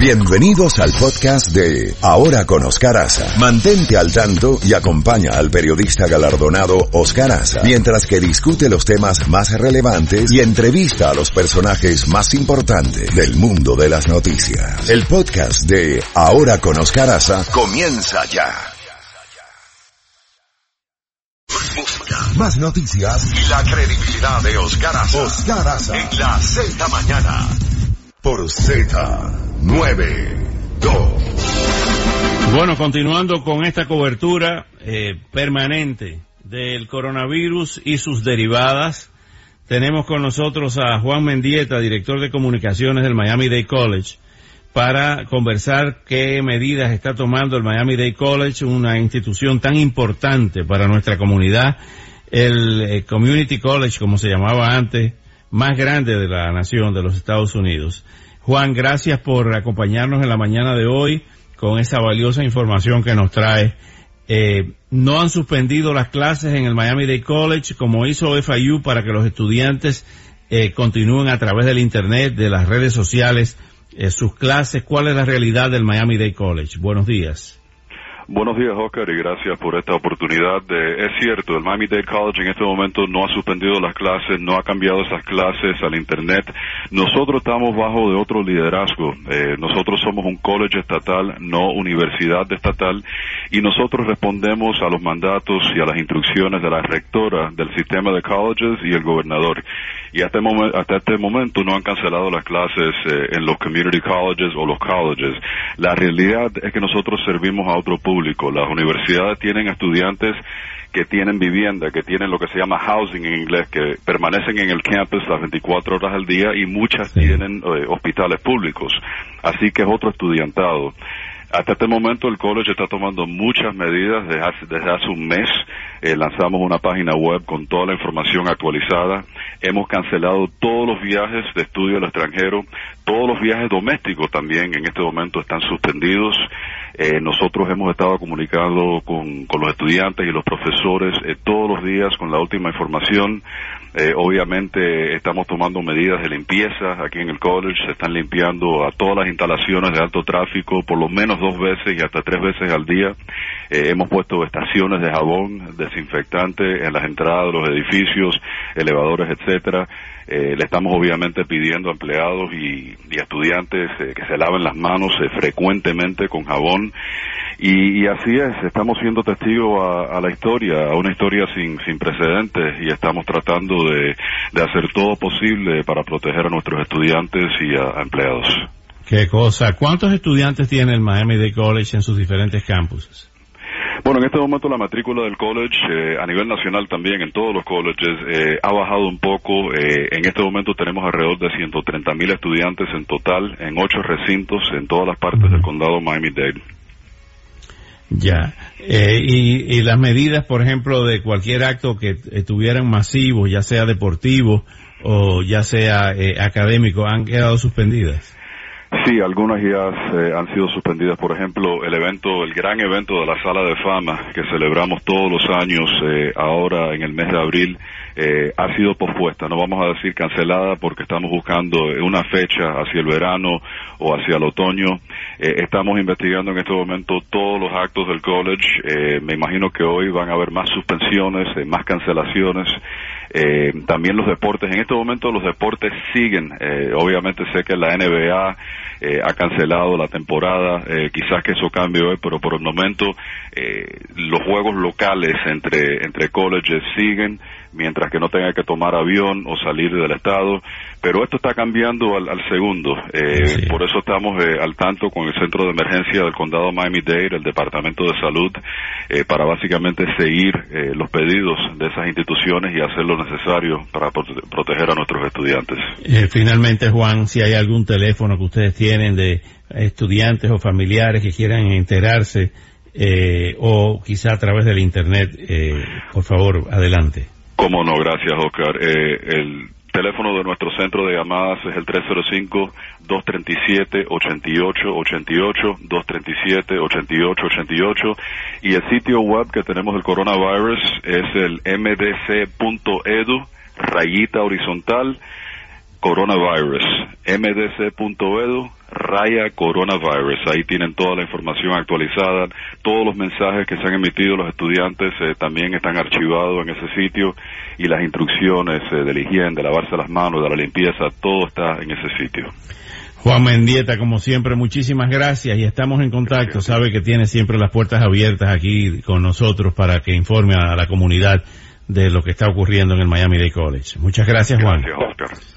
Bienvenidos al podcast de Ahora con Oscar Aza. Mantente al tanto y acompaña al periodista galardonado Oscar Aza mientras que discute los temas más relevantes y entrevista a los personajes más importantes del mundo de las noticias. El podcast de Ahora con Oscar Aza comienza ya. Más noticias y la credibilidad de Oscar Aza. Oscar Aza en la Z mañana por Z92. Bueno, continuando con esta cobertura eh, permanente del coronavirus y sus derivadas, tenemos con nosotros a Juan Mendieta, director de comunicaciones del Miami Dade College, para conversar qué medidas está tomando el Miami Dade College, una institución tan importante para nuestra comunidad, el eh, Community College, como se llamaba antes, más grande de la nación de los Estados Unidos. Juan, gracias por acompañarnos en la mañana de hoy con esa valiosa información que nos trae. Eh, no han suspendido las clases en el Miami Dade College como hizo FIU para que los estudiantes eh, continúen a través del Internet, de las redes sociales, eh, sus clases. ¿Cuál es la realidad del Miami Dade College? Buenos días. Buenos días, Oscar, y gracias por esta oportunidad. De, es cierto, el Miami-Dade College en este momento no ha suspendido las clases, no ha cambiado esas clases al Internet. Nosotros estamos bajo de otro liderazgo. Eh, nosotros somos un college estatal, no universidad estatal, y nosotros respondemos a los mandatos y a las instrucciones de la rectora del sistema de colleges y el gobernador. Y hasta, este hasta este momento no han cancelado las clases eh, en los community colleges o los colleges. La realidad es que nosotros servimos a otro público las universidades tienen estudiantes que tienen vivienda, que tienen lo que se llama housing en inglés, que permanecen en el campus las 24 horas al día y muchas tienen eh, hospitales públicos. Así que es otro estudiantado. Hasta este momento el college está tomando muchas medidas desde hace, desde hace un mes. Eh, lanzamos una página web con toda la información actualizada. Hemos cancelado todos los viajes de estudio al extranjero. Todos los viajes domésticos también en este momento están suspendidos. Eh, nosotros hemos estado comunicando con, los estudiantes y los profesores eh, todos los días con la última información. Eh, obviamente estamos tomando medidas de limpieza aquí en el college, se están limpiando a todas las instalaciones de alto tráfico por lo menos dos veces y hasta tres veces al día. Eh, hemos puesto estaciones de jabón desinfectante en las entradas de los edificios, elevadores, etcétera. Eh, le estamos obviamente pidiendo a empleados y, estudiantes que se laven las manos frecuentemente con jabón y, así es, estamos siendo testigos a, la historia, a una historia sin, sin precedentes y estamos tratando de, hacer todo posible para proteger a nuestros estudiantes y a, empleados. Qué cosa. ¿Cuántos estudiantes tiene el Miami Dade College en sus diferentes campuses? Bueno, en este momento la matrícula del college eh, a nivel nacional también en todos los colleges eh, ha bajado un poco. Eh, en este momento tenemos alrededor de 130 mil estudiantes en total en ocho recintos en todas las partes del condado Miami-Dade. Ya. Eh, y, las medidas, por ejemplo, de cualquier acto que estuvieran masivos, ya sea deportivo o ya sea eh, académico, han quedado suspendidas. Sí, algunas ya eh, han sido suspendidas. Por ejemplo, el evento, el gran evento de la Sala de Fama que celebramos todos los años ahora en el mes de abril, ha sido pospuesta. No vamos a decir cancelada porque estamos buscando una fecha hacia el verano o hacia el otoño. Eh, estamos investigando en este momento todos los actos del college. Eh, me imagino que hoy van a haber más suspensiones, eh, más cancelaciones. también los deportes. En este momento los deportes siguen. obviamente sé que la NBA ha cancelado la temporada. quizás que eso cambie hoy, pero por el momento los juegos locales entre entre colleges siguen mientras que no tenga que tomar avión o salir del estado. Pero esto está cambiando al, segundo. Eh, por eso estamos eh, al tanto con el Centro de Emergencia del Condado Miami-Dade, el Departamento de Salud, eh, para básicamente seguir los pedidos de esas instituciones y hacer lo necesario para proteger a nuestros estudiantes. finalmente, Juan, si hay algún teléfono que ustedes tienen de estudiantes o familiares que quieran enterarse o quizá a través del Internet, por favor, adelante. Cómo no, gracias Oscar. Eh, el teléfono de nuestro centro de llamadas es el 305-237-8888, 237-8888 y el sitio web que tenemos del coronavirus es el mdc.edu, rayita horizontal, coronavirus, mdc.edu, raya coronavirus. Ahí tienen toda la información actualizada, todos los mensajes que se han emitido los estudiantes eh, también están archivados en ese sitio y las instrucciones eh, de la higiene, de lavarse las manos, de la limpieza, todo está en ese sitio. Juan Mendieta, como siempre, muchísimas gracias y estamos en contacto. Sabe que tiene siempre las puertas abiertas aquí con nosotros para que informe a la comunidad de lo que está ocurriendo en el Miami Dade College. Muchas gracias, Juan. Gracias, Oscar.